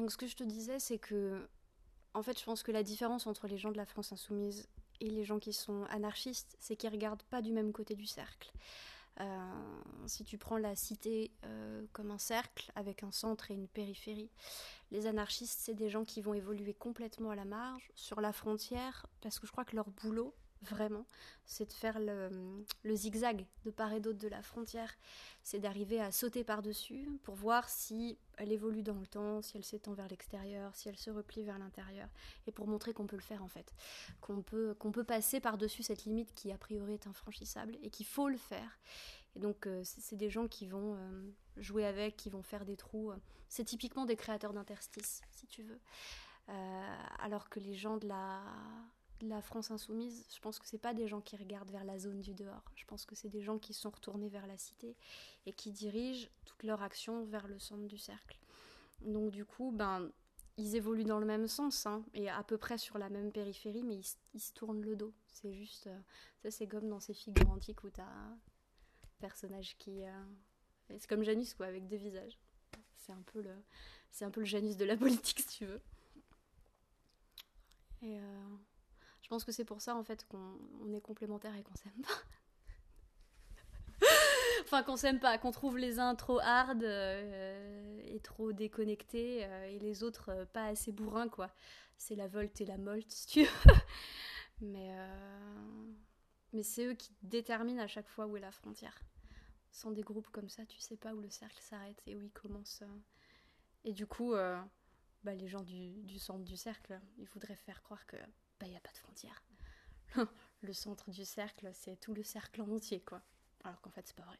Donc ce que je te disais, c'est que, en fait, je pense que la différence entre les gens de la France insoumise et les gens qui sont anarchistes, c'est qu'ils regardent pas du même côté du cercle. Euh, si tu prends la cité euh, comme un cercle avec un centre et une périphérie, les anarchistes, c'est des gens qui vont évoluer complètement à la marge, sur la frontière, parce que je crois que leur boulot, vraiment, c'est de faire le, zigzag de part et d'autre de la frontière. C'est d'arriver à sauter par-dessus pour voir si elle évolue dans le temps, si elle s'étend vers l'extérieur, si elle se replie vers l'intérieur, et pour montrer qu'on peut le faire en fait, qu'on peut, qu'on peut passer par-dessus cette limite qui a priori est infranchissable et qu'il faut le faire. Et donc euh, c'est des gens qui vont euh, jouer avec, qui vont faire des trous. C'est typiquement des créateurs d'interstices, si tu veux. Euh, alors que les gens de la la France insoumise, je pense que c'est pas des gens qui regardent vers la zone du dehors. Je pense que c'est des gens qui sont retournés vers la cité et qui dirigent toute leur action vers le centre du cercle. Donc du coup, ben ils évoluent dans le même sens hein, et à peu près sur la même périphérie, mais ils, se tournent le dos. C'est juste, euh, ça c'est comme dans ces figures antiques où t'as un personnage qui, euh, c'est comme Janus quoi, avec deux visages. C'est un peu le, Janus de la politique si tu veux. Euh, pense que c'est pour ça en fait qu'on est complémentaires et qu'on s'aime pas. enfin qu'on s'aime pas, qu'on trouve les uns trop hard euh, et trop déconnectés euh, et les autres euh, pas assez bourrins quoi. C'est la volte et la molte si tu veux. mais mais c'est eux qui déterminent à chaque fois où est la frontière. Sans des groupes comme ça, tu sais pas où le cercle s'arrête et où il commence. Et du coup, bah, les gens du, centre du cercle, ils voudraient faire croire que bah, n'y a pas de frontière. le centre du cercle, c'est tout le cercle en entier, quoi. Alors qu'en fait, c'est pas vrai.